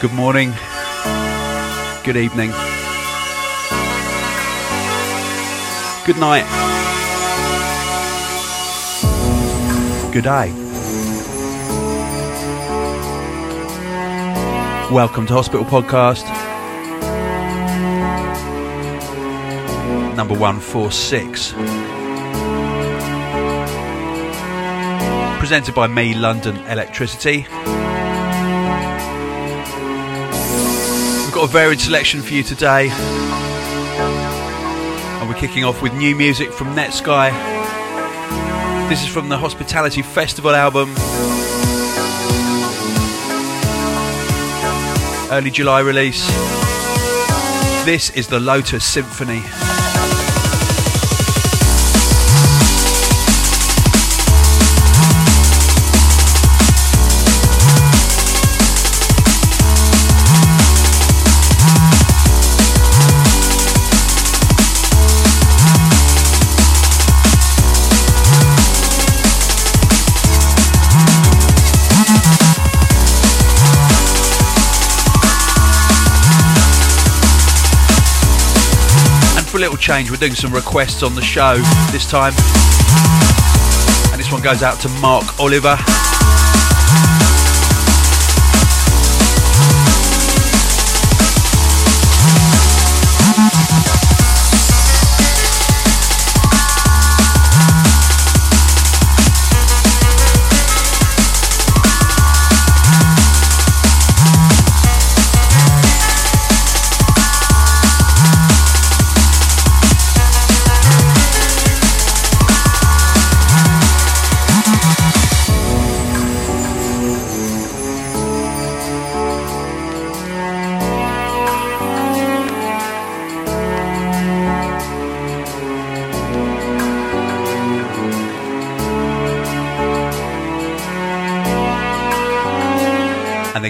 Good morning. Good evening. Good night. Good day. Welcome to Hospital Podcast. Number 146. Presented by me, London Electricity. Got a varied selection for you today. And we're kicking off with new music from Netsky. This is from the Hospitality Festival album. Early July release. This is the Lotus Symphony. Change. We're doing some requests on the show this time. And this one goes out to Mark Oliver.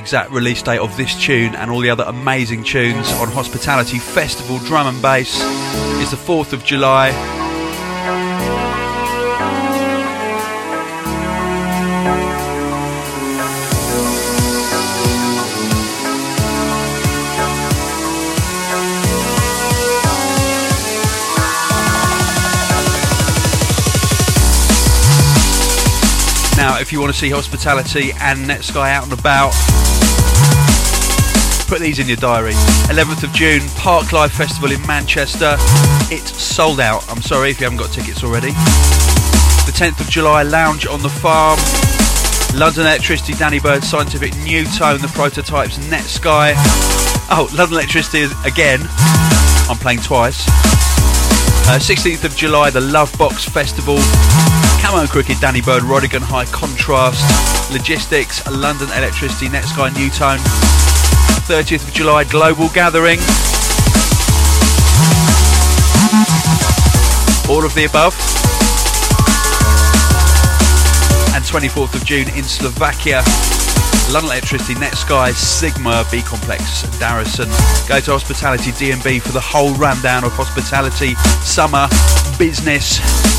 Exact release date of this tune and all the other amazing tunes on Hospitality Festival Drum and Bass is the 4th of July. Now, if you want to see Hospitality and Netsky out and about, put these in your diary. 11th of June, Parklife Festival in Manchester. It's sold out. I'm sorry if you haven't got tickets already. The 10th of July, Lounge on the Farm. London Electricity, Danny Byrd, Scientific, Nu:Tone, The Prototypes, Netsky. Oh, London Electricity again. I'm playing twice. Uh, 16th of July, the Lovebox Festival. Camo and Krooked, Danny Byrd, Rodigan High Contrast, Logistics, London Electricity, Netsky, Nu:Tone. 30th of July Global Gathering. All of the above. And 24th of June in Slovakia. London Electricity, Netsky, Sigma, B Complex, Darrison. Go to Hospitality DMB for the whole rundown of hospitality, summer, business.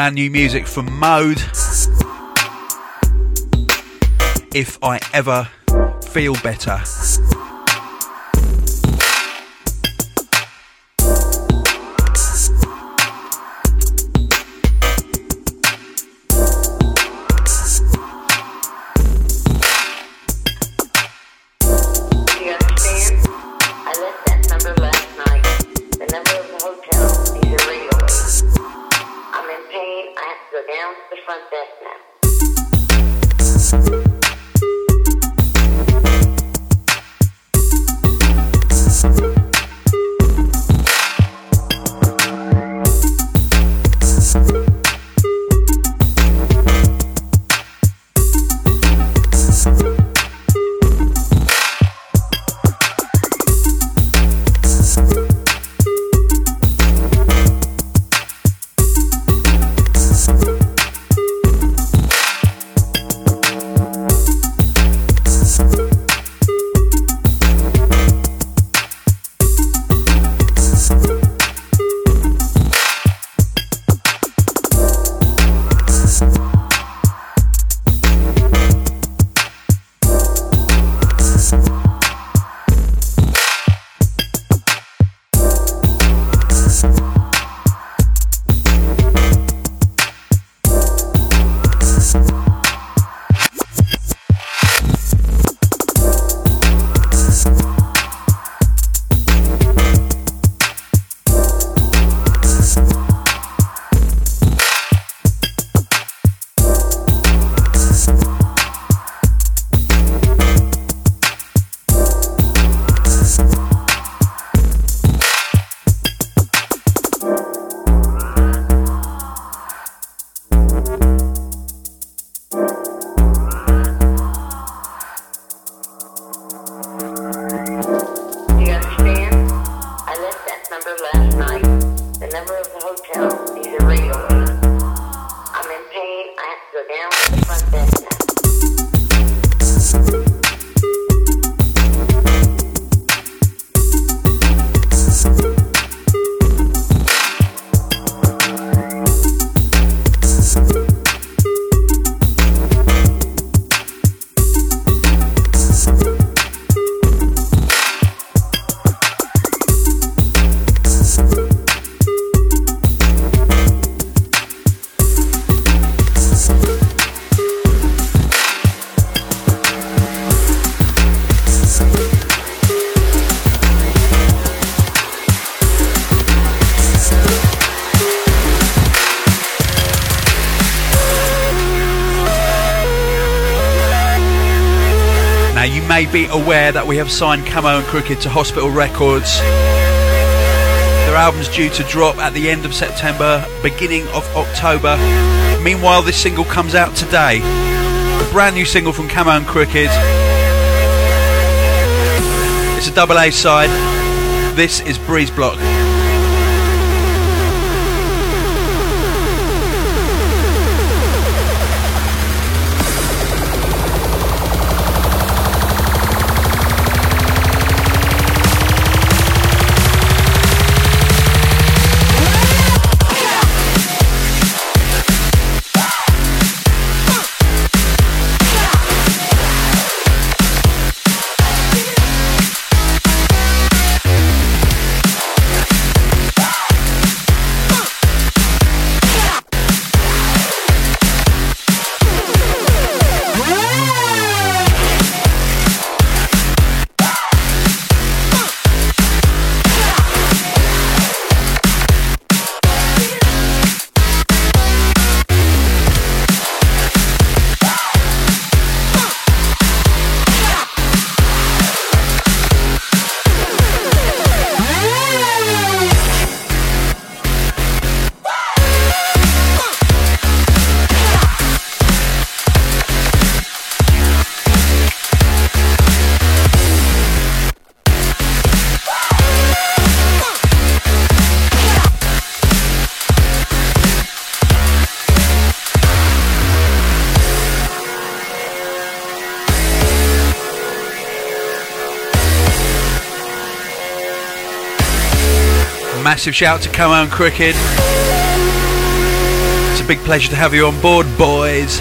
Brand new music from Mode. If I ever feel better. Aware that we have signed Camo and Krooked to Hospital Records. Their album's due to drop at the end of September, beginning of October. Meanwhile, this single comes out today. A brand new single from Camo and Krooked. It's a double A side. This is Breeze Block. Massive shout to Camo and Krooked. It's a big pleasure to have you on board, boys.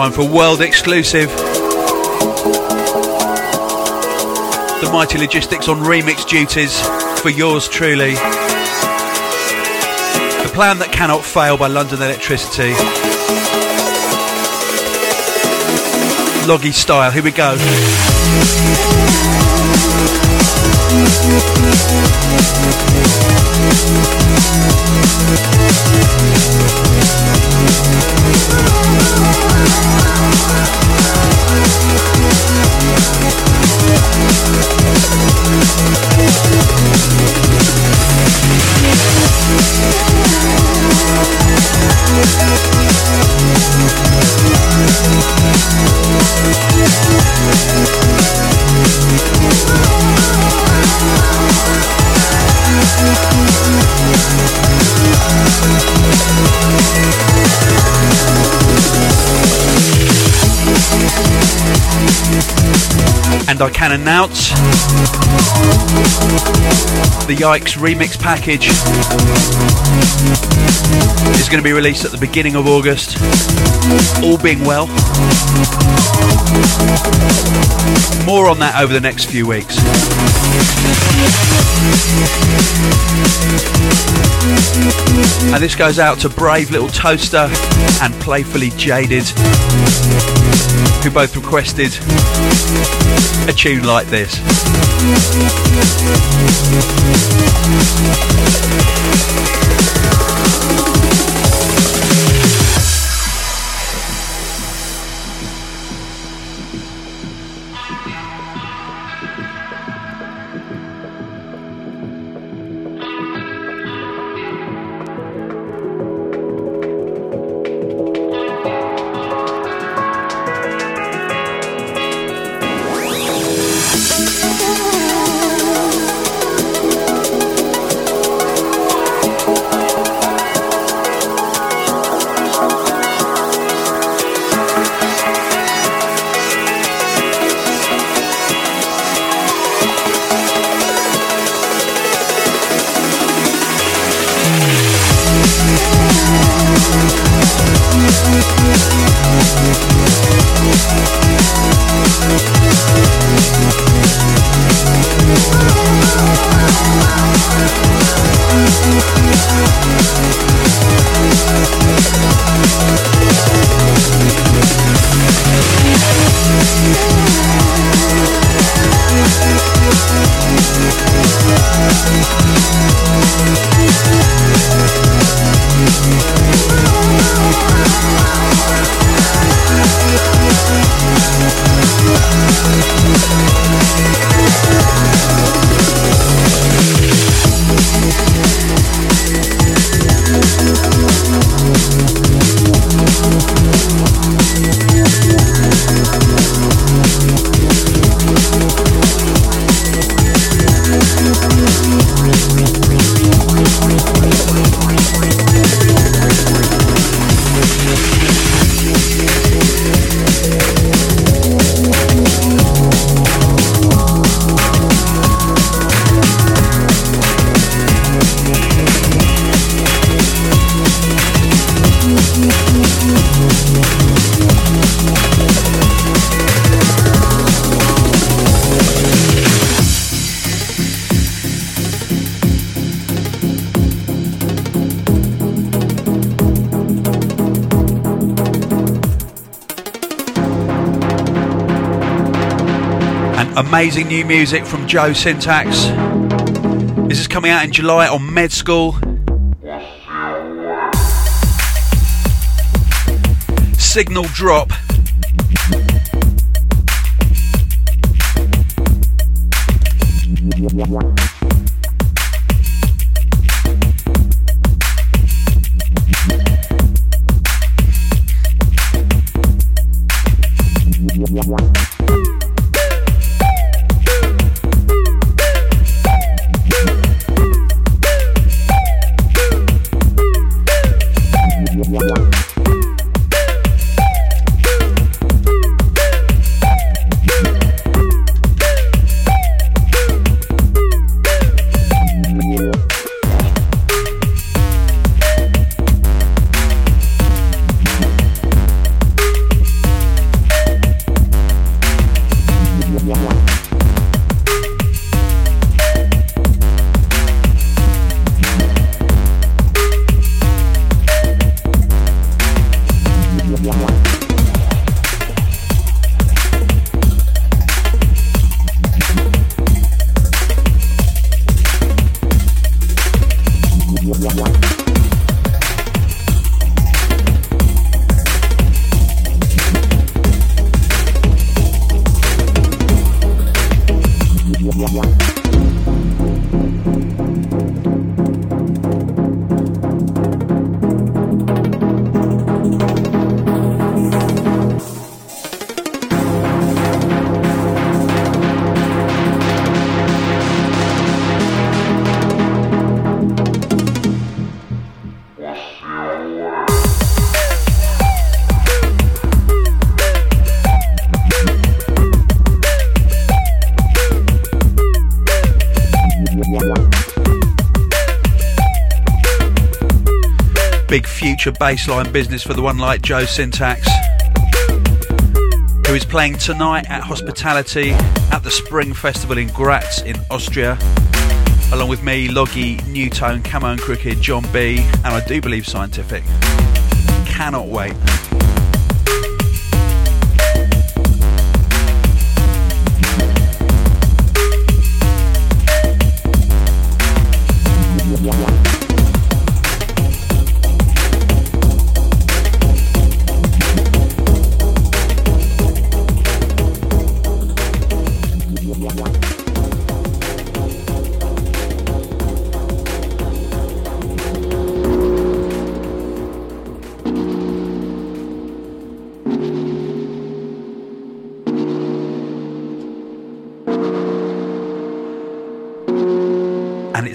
Time for world exclusive. The Mighty Logistics on remix duties for yours truly. The plan that cannot fail by London Electricity. Loggy style, here we go. Oh, and I can announce the Yikes remix package is going to be released at the beginning of August, all being well. More on that over the next few weeks. And this goes out to Brave Little Toaster and Playfully Jaded, who both requested a tune like this. Amazing new music from Joe Syntax. This is coming out in July on Med School. Signal Drop. Future bassline business for the one like Joe Syntax. who is playing tonight at Hospitality at the Spring Festival in Graz in Austria. Along with me, Loggy, Nu:Tone, Camo and Krooked, John B, and I do believe Scientific. Cannot wait.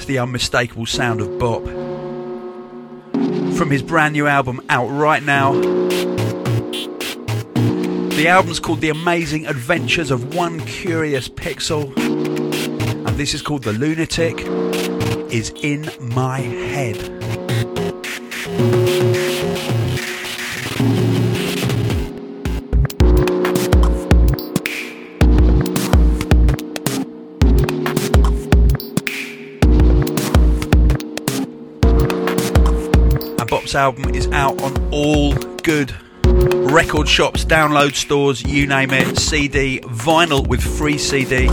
The unmistakable sound of Bop. From his brand new album out right now. The album's called The Amazing Adventures of One Curious Pixel. And this is called The Lunatic is in my head. Album is out on all good record shops, download stores, you name it. CD, vinyl with free CD,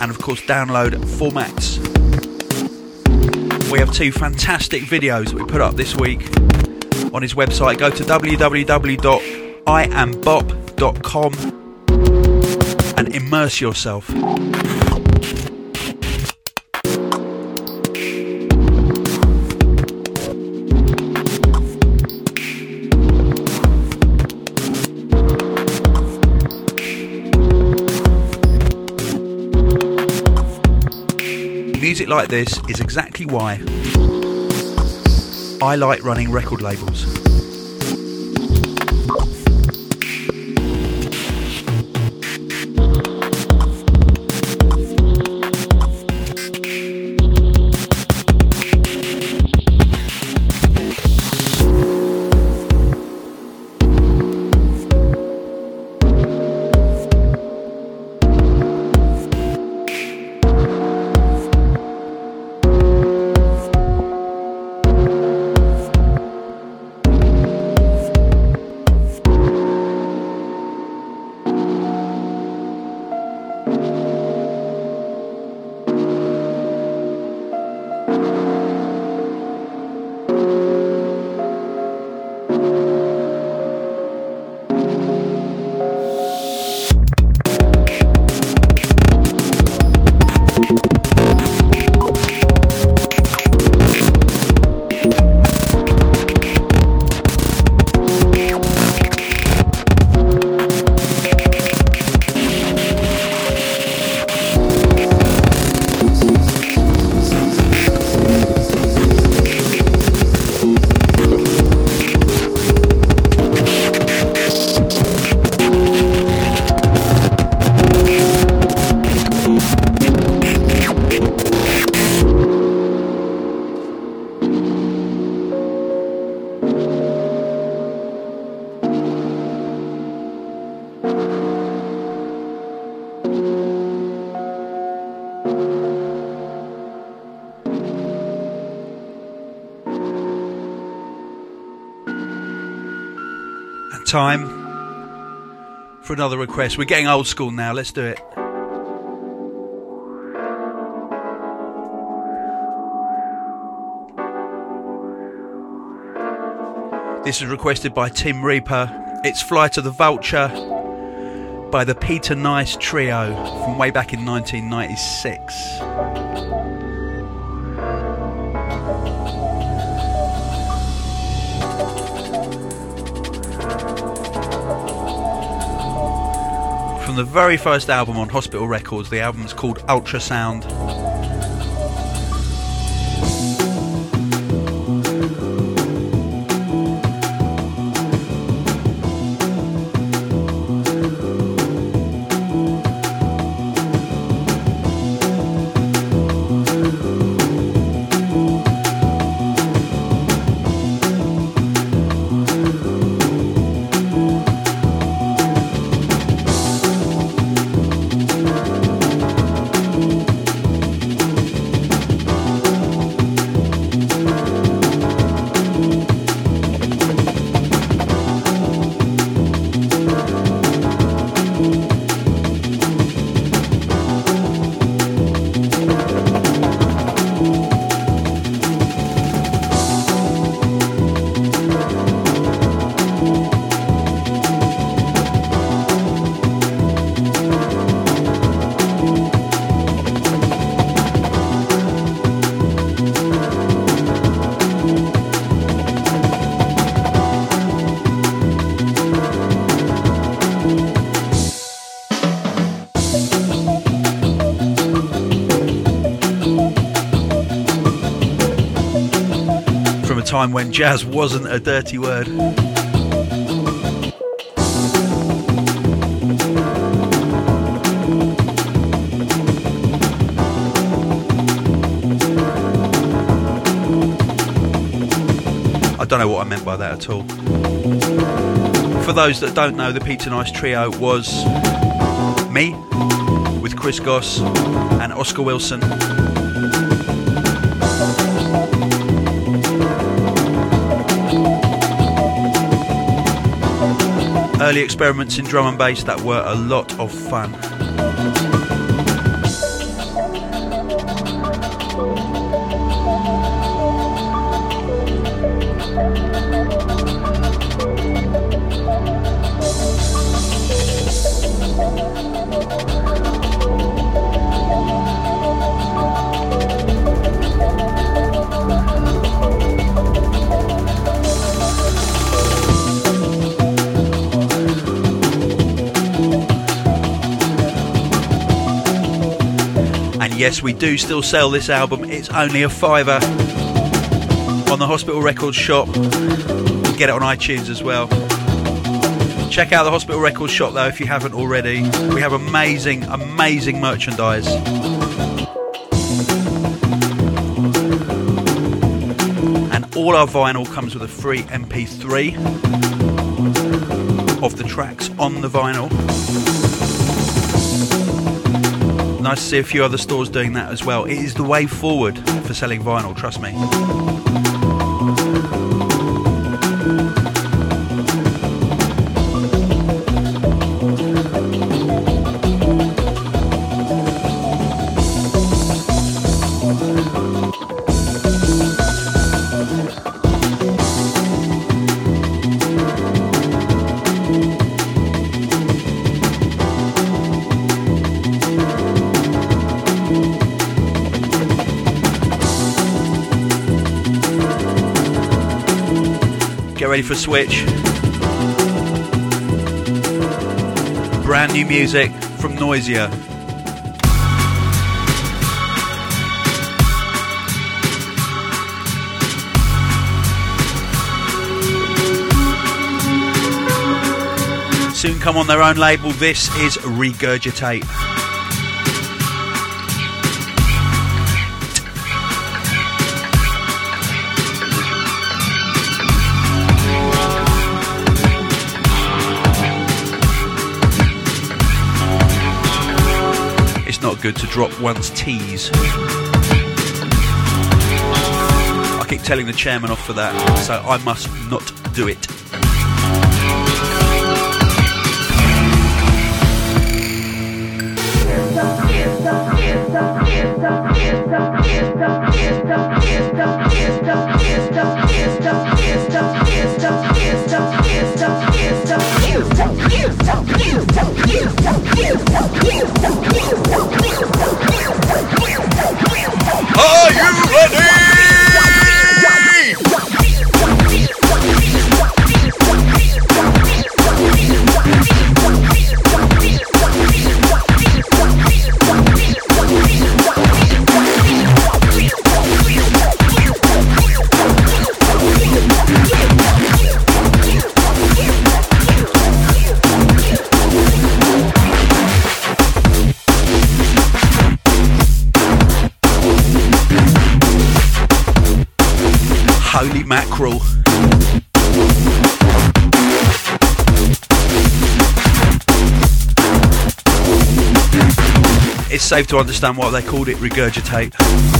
and of course, download formats. We have two fantastic videos that we put up this week on his website. Go to www.iambop.com and immerse yourself. Like this is exactly why I like running record labels. Time for another request. We're getting old school now. Let's do it. This is requested by Tim Reaper. It's Fly to the Vulture by the Peter Nice Trio from way back in 1996. From the very first album on Hospital Records. The album is called Ultrasound. Time when jazz wasn't a dirty word. I don't know what I meant by that at all. For those that don't know, the Peter Nice trio was me with Chris Goss and Oscar Wilson. Early experiments in drum and bass that were a lot of fun. Yes, we do still sell this album. It's only a fiver on the Hospital Records shop. Get it on iTunes as well. Check out the Hospital Records shop though if you haven't already. We have amazing, amazing merchandise. And all our vinyl comes with a free MP3 of the tracks on the vinyl nice to see a few other stores doing that as well. It is the way forward for selling vinyl, trust me. Ready for Switch. Brand new music from Noisia. Soon come on their own label. This is Regurgitate. Good to drop one's T's. I keep telling the chairman off for that, so I must not do it. Mackerel. It's safe to understand why they called it regurgitate.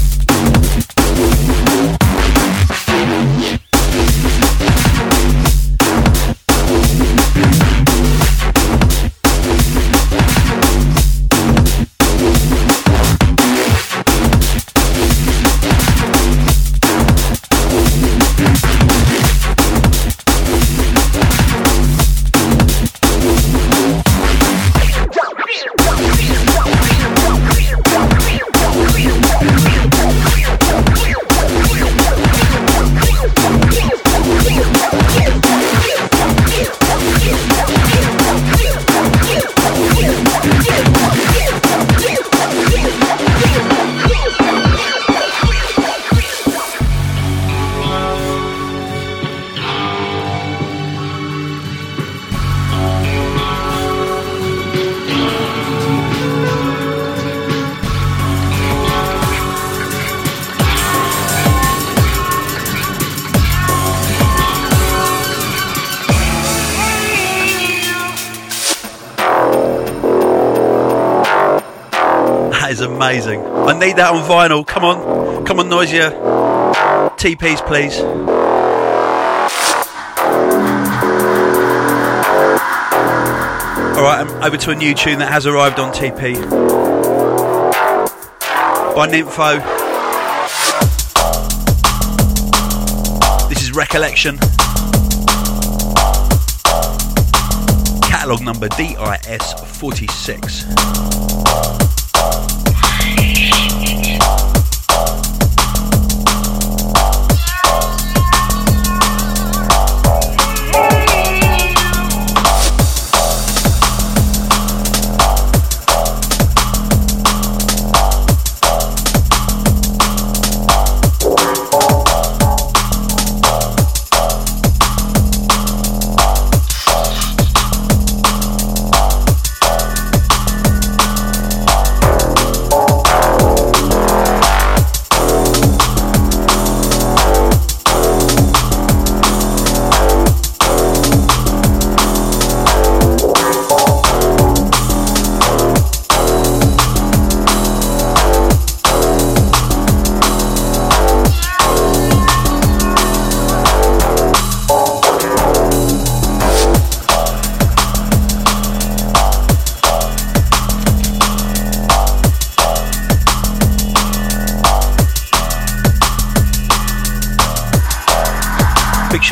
Need that on vinyl. Come on. Come on, Noisia. TPs, please. Alright, I'm over to a new tune that has arrived on TP. By Nympho. This is Recollection. Catalogue number DIS 46.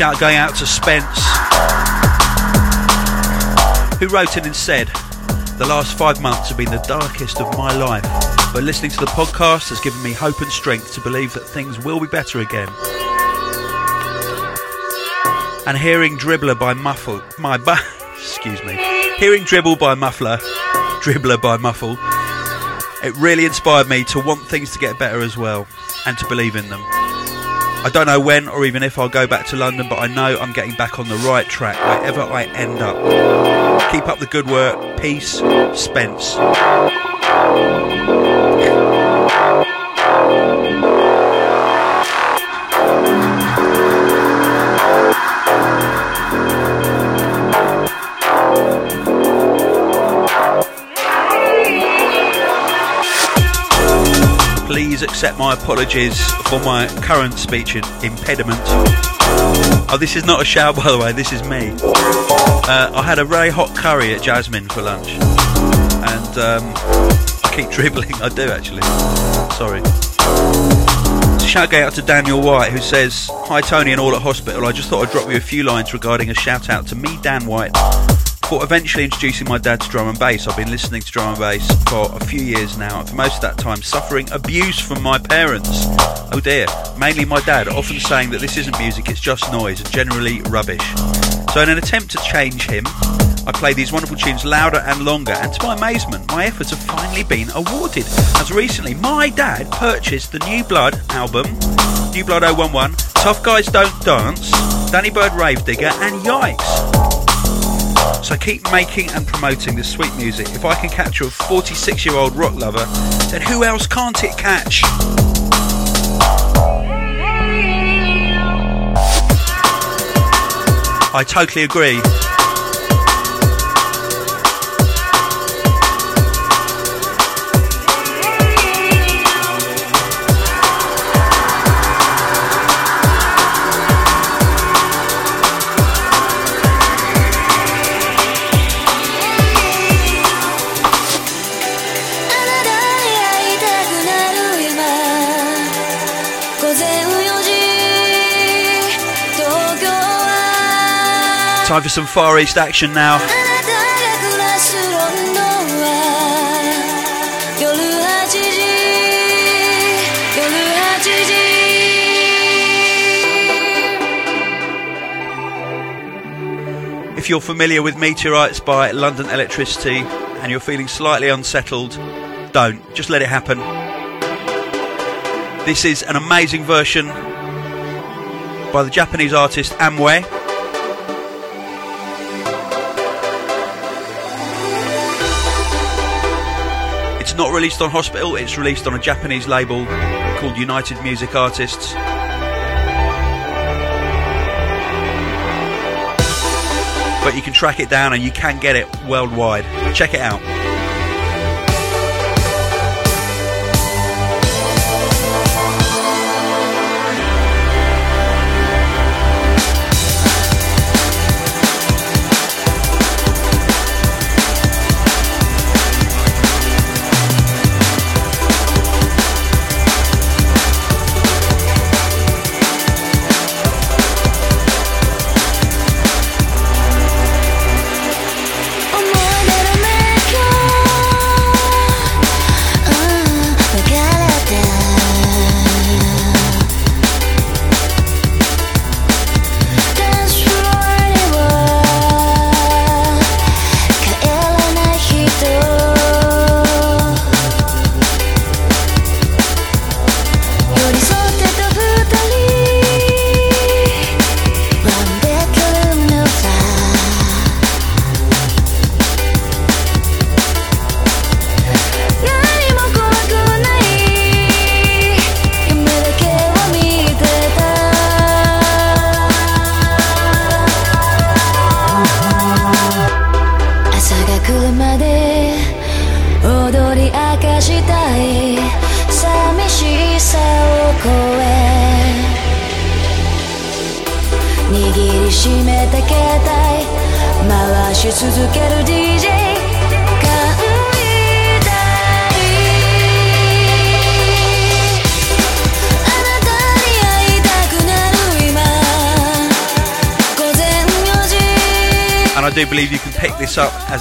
Shout going out to Spence, who wrote in and said, The last five months have been the darkest of my life, but listening to the podcast has given me hope and strength to believe that things will be better again. And hearing Dribbler by Muffle, my excuse me, hearing Dribble by Muffler, Dribbler by Muffle, it really inspired me to want things to get better as well and to believe in them. I don't know when or even if I'll go back to London, but I know I'm getting back on the right track wherever I end up. Keep up the good work. Peace, Spence. Accept my apologies for my current speech impediment. Oh, this is not a shout, by the way, this is me. Uh, I had a very hot curry at Jasmine for lunch, and um, I keep dribbling. I do actually. Sorry. Shout out to Daniel White who says, Hi Tony and all at hospital. I just thought I'd drop you a few lines regarding a shout out to me, Dan White, for eventually introducing my dad to drum and bass. I've been listening to drum and bass for a few years now, and for most of that time suffering abuse from my parents. Oh dear, mainly my dad, often saying that this isn't music, it's just noise, and generally rubbish. So, in an attempt to change him, I play these wonderful tunes louder and longer, and to my amazement, my efforts have finally been awarded. As recently, my dad purchased the New Blood album, New Blood 011, Tough Guys Don't Dance, Danny Byrd Rave Digger, and Yikes. So keep making and promoting this sweet music. If I can capture a 46 year old rock lover, then who else can't it catch? I totally agree. Time for some Far East action now. If you're familiar with Meteorites by London Elektricity and you're feeling slightly unsettled, don't. Just let it happen. This is an amazing version by the Japanese artist Amway. It's not released on Hospital, it's released on a Japanese label called United Music Artists. But you can track it down and you can get it worldwide. Check it out.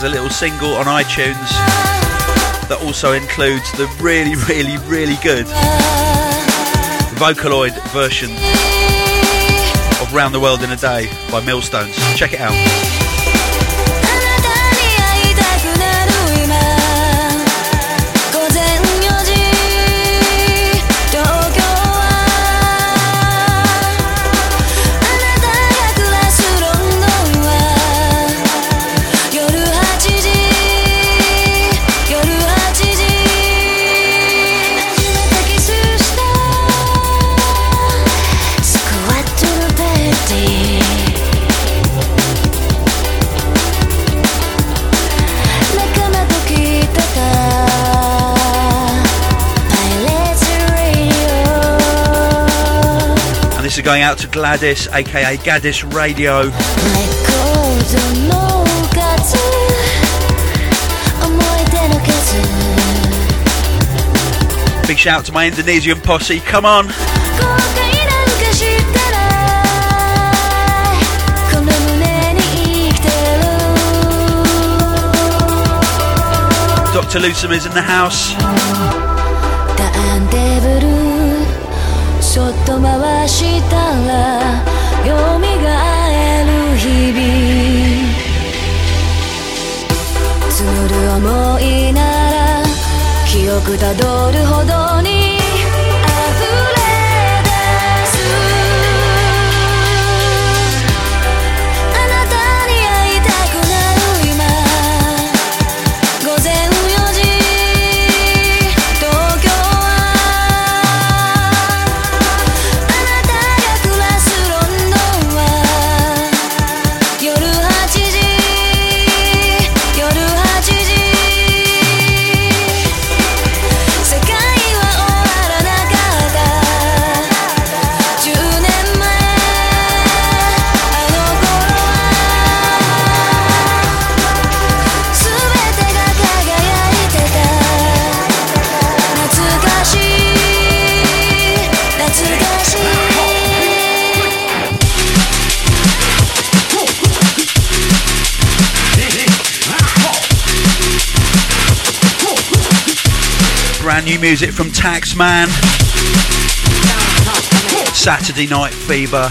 As a little single on iTunes that also includes the really, really, really good Vocaloid version of Round the World in a Day by Millstones. Check it out. going out to Gladys, aka Gaddis Radio. Big shout out to my Indonesian posse, come on! Dr. Lusum is in the house. ら蘇る日々。募る想いなら記憶たどるほどに Brand new music from Taxman. Saturday Night Fever.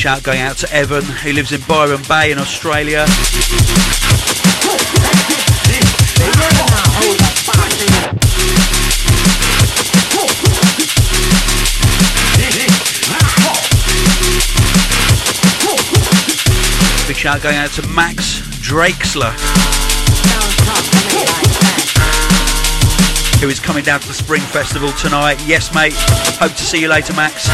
Big shout going out to Evan, who lives in Byron Bay in Australia. Big shout going out to Max Drakesler, who is coming down to the Spring Festival tonight. Yes, mate. Hope to see you later, Max.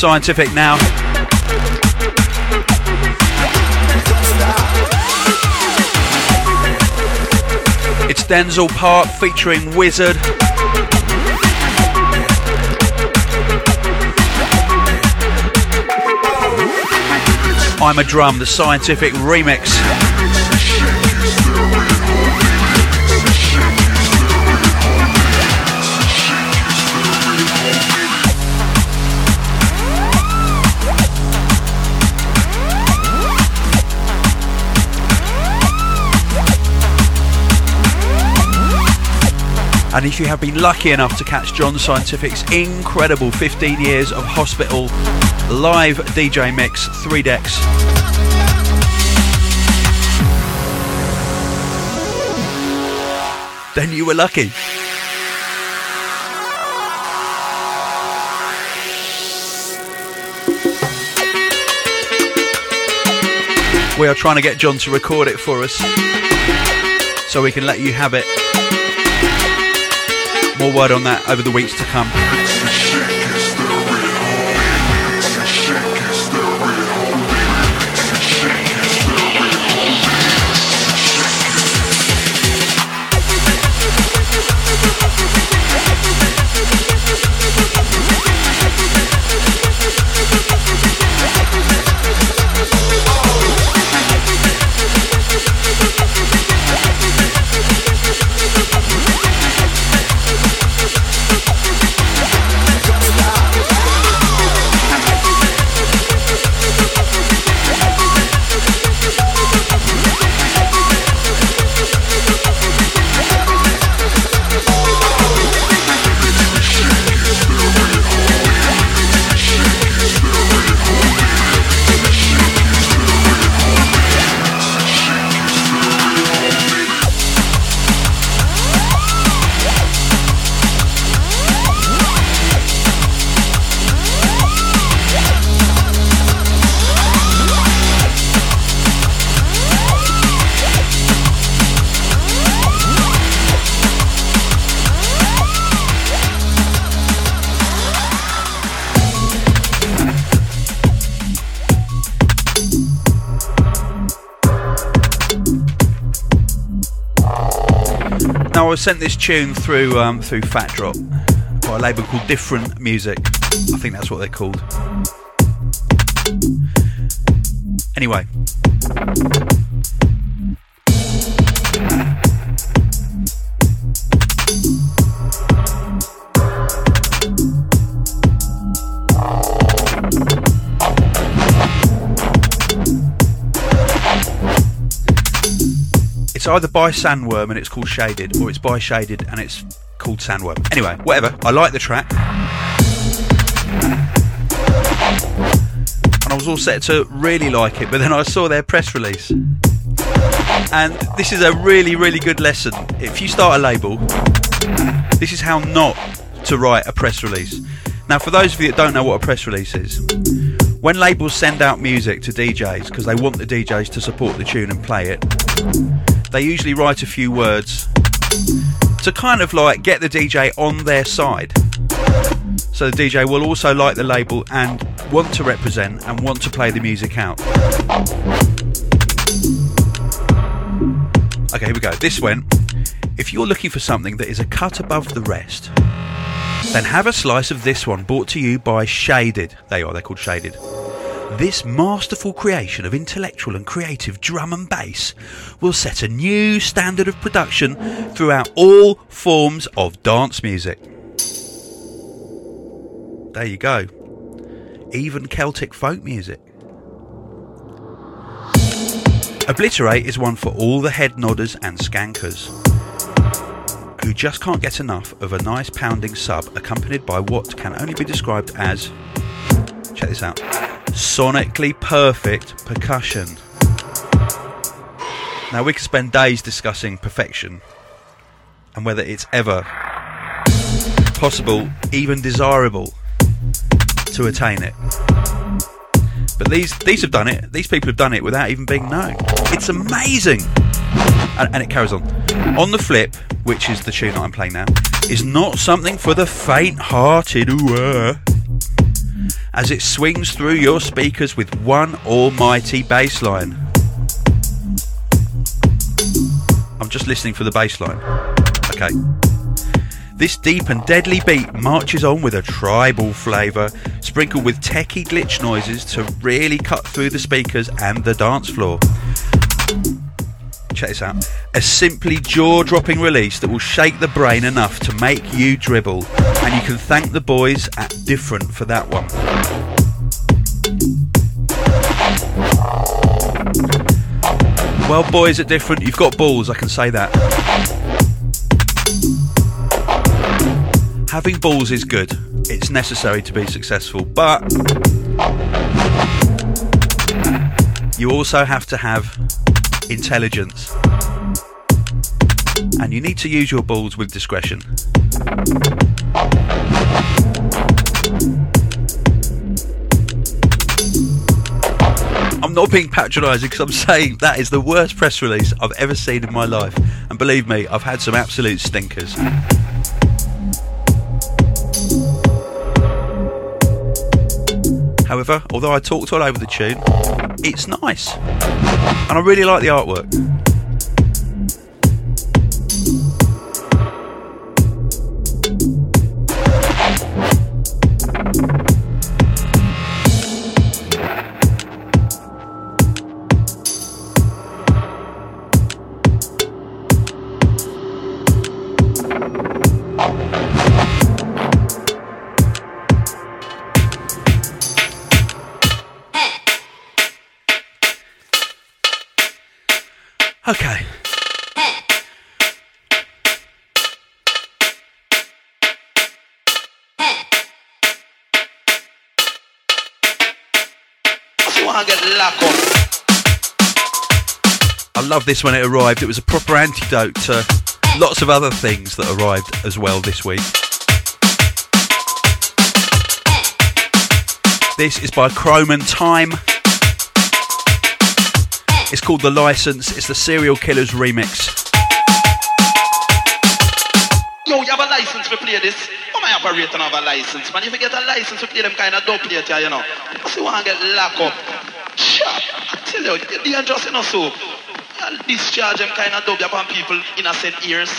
Scientific now. It's Denzel Park featuring Wizard. I'm a Drum, the Scientific remix. And if you have been lucky enough to catch John Scientific's incredible 15 years of hospital live DJ mix, three decks, then you were lucky. We are trying to get John to record it for us so we can let you have it. More word on that over the weeks to come. Sent this tune through um, through Fat Drop by a label called Different Music. I think that's what they're called. Anyway. Either by Sandworm and it's called Shaded, or it's by Shaded and it's called Sandworm. Anyway, whatever. I like the track. And I was all set to really like it, but then I saw their press release. And this is a really, really good lesson. If you start a label, this is how not to write a press release. Now, for those of you that don't know what a press release is, when labels send out music to DJs because they want the DJs to support the tune and play it, they usually write a few words to kind of like get the DJ on their side. So the DJ will also like the label and want to represent and want to play the music out. Okay, here we go. This went. If you're looking for something that is a cut above the rest, then have a slice of this one brought to you by Shaded. They are, they're called Shaded. This masterful creation of intellectual and creative drum and bass will set a new standard of production throughout all forms of dance music. There you go. Even Celtic folk music. Obliterate is one for all the head nodders and skankers who just can't get enough of a nice pounding sub accompanied by what can only be described as check this out sonically perfect percussion. Now, we could spend days discussing perfection and whether it's ever possible, even desirable, to attain it. But these these have done it. These people have done it without even being known. It's amazing. And, and it carries on. On the flip, which is the tune I'm playing now, is not something for the faint-hearted. Ooh, uh, as it swings through your speakers with one almighty bass line. I'm just listening for the bass line. Okay. This deep and deadly beat marches on with a tribal flavour, sprinkled with techie glitch noises to really cut through the speakers and the dance floor. Check this out. A simply jaw dropping release that will shake the brain enough to make you dribble, and you can thank the boys at Different for that one. Well, boys at Different, you've got balls, I can say that. Having balls is good, it's necessary to be successful, but you also have to have intelligence. And you need to use your balls with discretion. I'm not being patronising because I'm saying that is the worst press release I've ever seen in my life. And believe me, I've had some absolute stinkers. However, although I talked all over the tune, it's nice. And I really like the artwork. I love this when it arrived. It was a proper antidote to lots of other things that arrived as well this week. This is by Krome and Time. It's called The License. It's the Serial Killaz remix. Yo, you have a license to play this? How my operator have a license, man? If you get a license to play them kind of dope later, you know. So you want to get locked up. Shut I tell you, you're dangerous enough so. You'll discharge them kind of dope upon people innocent ears.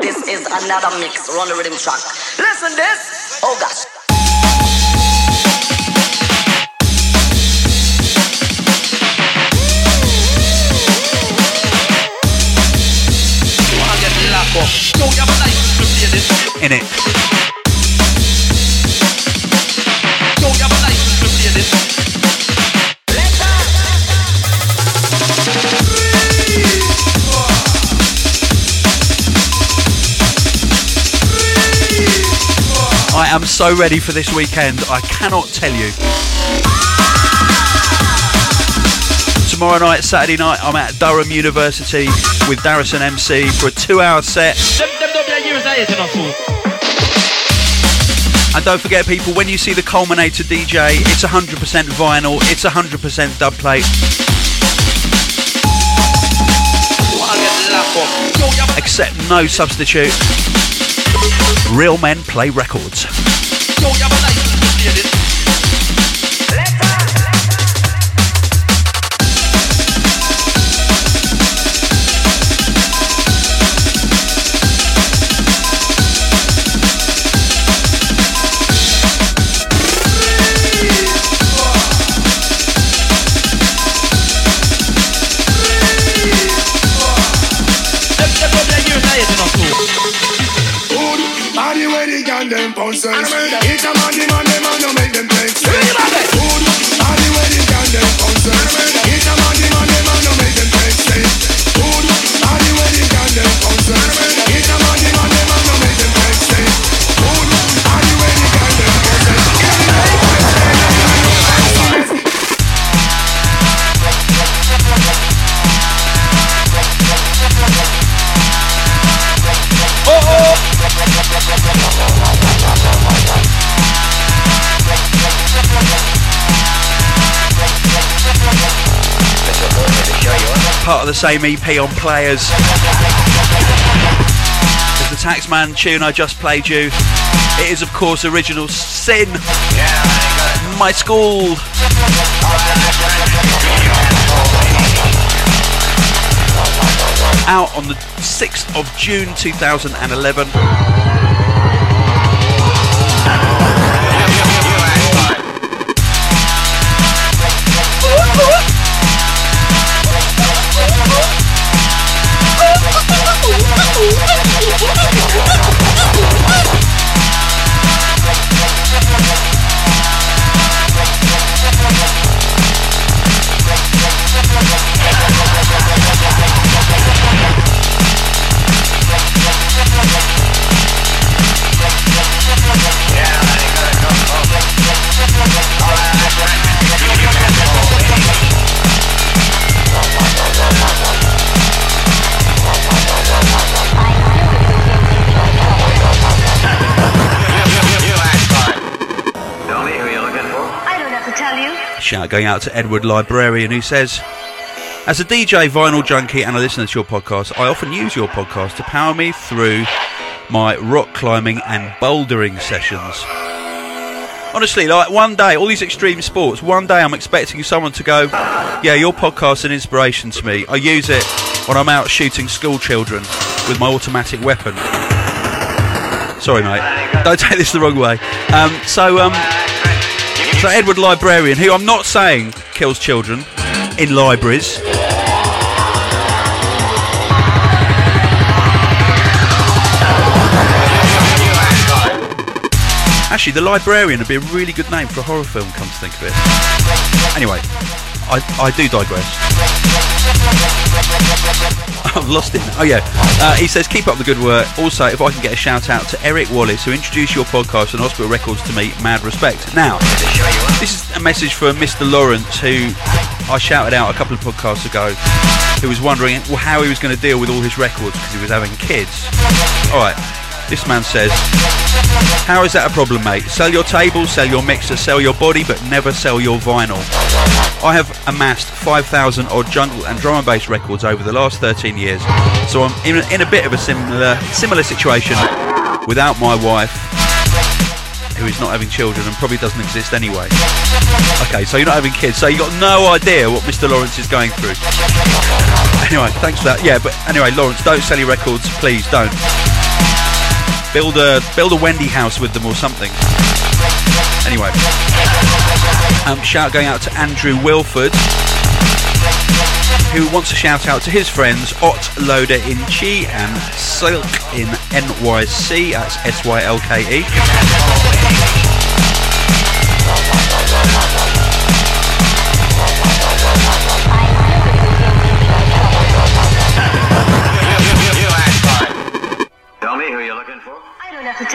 This is another mix, run the rhythm track. Listen this. Oh gosh. You want am so ready for this weekend. I cannot tell you. Tomorrow night, Saturday night, I'm at Durham University with Darrison MC for a set. Ahead enough so. And don't forget, people, when you see the Culminator DJ, it's 100% vinyl, it's 100% dubplate. You want to get locked up. Yo, you have a Except no substitute. Real men play records. Nonsense. Of the same EP on Players. As the Taxman tune I just played you. It is, of course, original Sin. My school. Out on the 6th of June 2011. Going out to Edward Librarian who says, As a DJ, vinyl junkie, and a listener to your podcast, I often use your podcast to power me through my rock climbing and bouldering sessions. Honestly, like one day, all these extreme sports, one day I'm expecting someone to go, Yeah, your podcast's an inspiration to me. I use it when I'm out shooting school children with my automatic weapon. Sorry, mate. Don't take this the wrong way. Um, so, um, so Edward Librarian, who I'm not saying kills children in libraries. Actually, the Librarian would be a really good name for a horror film. Come to think of it. Anyway, I, I do digress. I've lost it. Oh yeah. Uh, he says, keep up the good work. Also, if I can get a shout out to Eric Wallace, who introduced your podcast and Hospital Records to me, mad respect. Now, this is a message for Mr. Lawrence, who I shouted out a couple of podcasts ago, who was wondering well, how he was going to deal with all his records because he was having kids. All right. This man says, How is that a problem, mate? Sell your table, sell your mixer, sell your body, but never sell your vinyl. I have amassed 5,000 odd jungle and drum and bass records over the last 13 years, so I'm in a, in a bit of a similar similar situation without my wife, who is not having children and probably doesn't exist anyway. Okay, so you're not having kids, so you got no idea what Mr. Lawrence is going through. Anyway, thanks for that. Yeah, but anyway, Lawrence, don't sell your records, please don't. Build a build a Wendy house with them or something. Anyway, um, shout going out to Andrew Wilford, who wants a shout out to his friends Ot Loader in Chi and Silk in NYC. That's S Y L K E.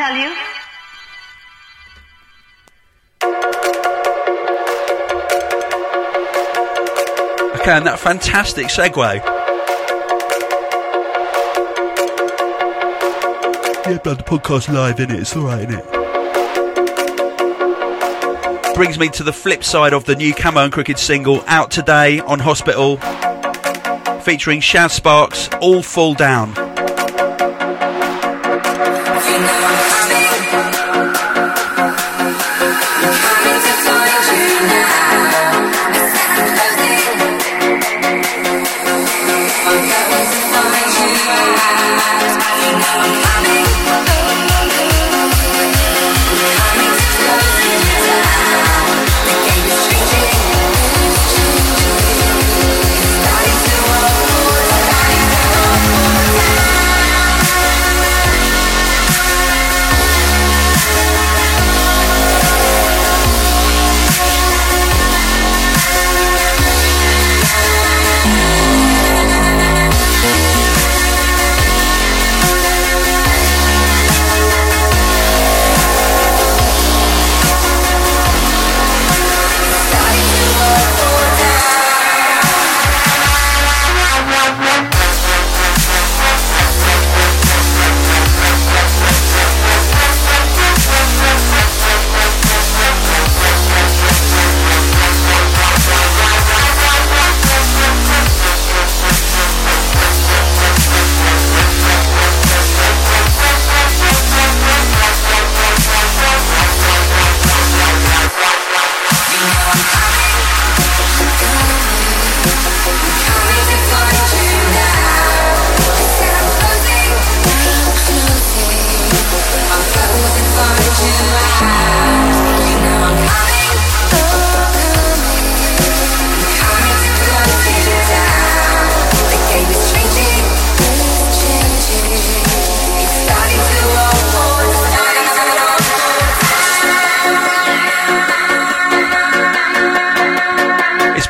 tell you. Okay, and that fantastic segue. Yeah, but the podcast live in it. It's all right, in it. Brings me to the flip side of the new Camo and Krooked single out today on Hospital, featuring Shaz Sparks. All fall down.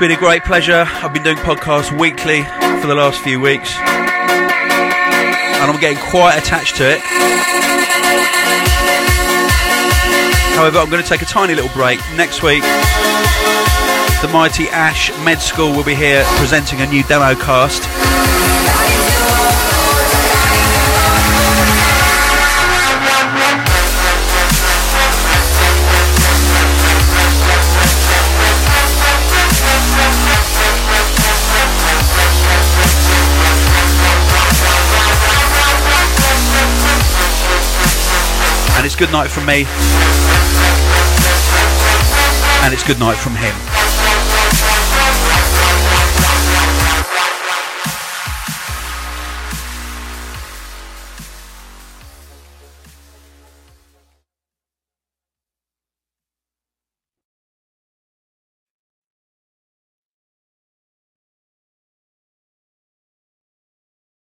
Been a great pleasure. I've been doing podcasts weekly for the last few weeks, and I'm getting quite attached to it. However, I'm going to take a tiny little break. Next week, the mighty Ash Med School will be here presenting a new demo cast. Good night from me. And it's good night from him.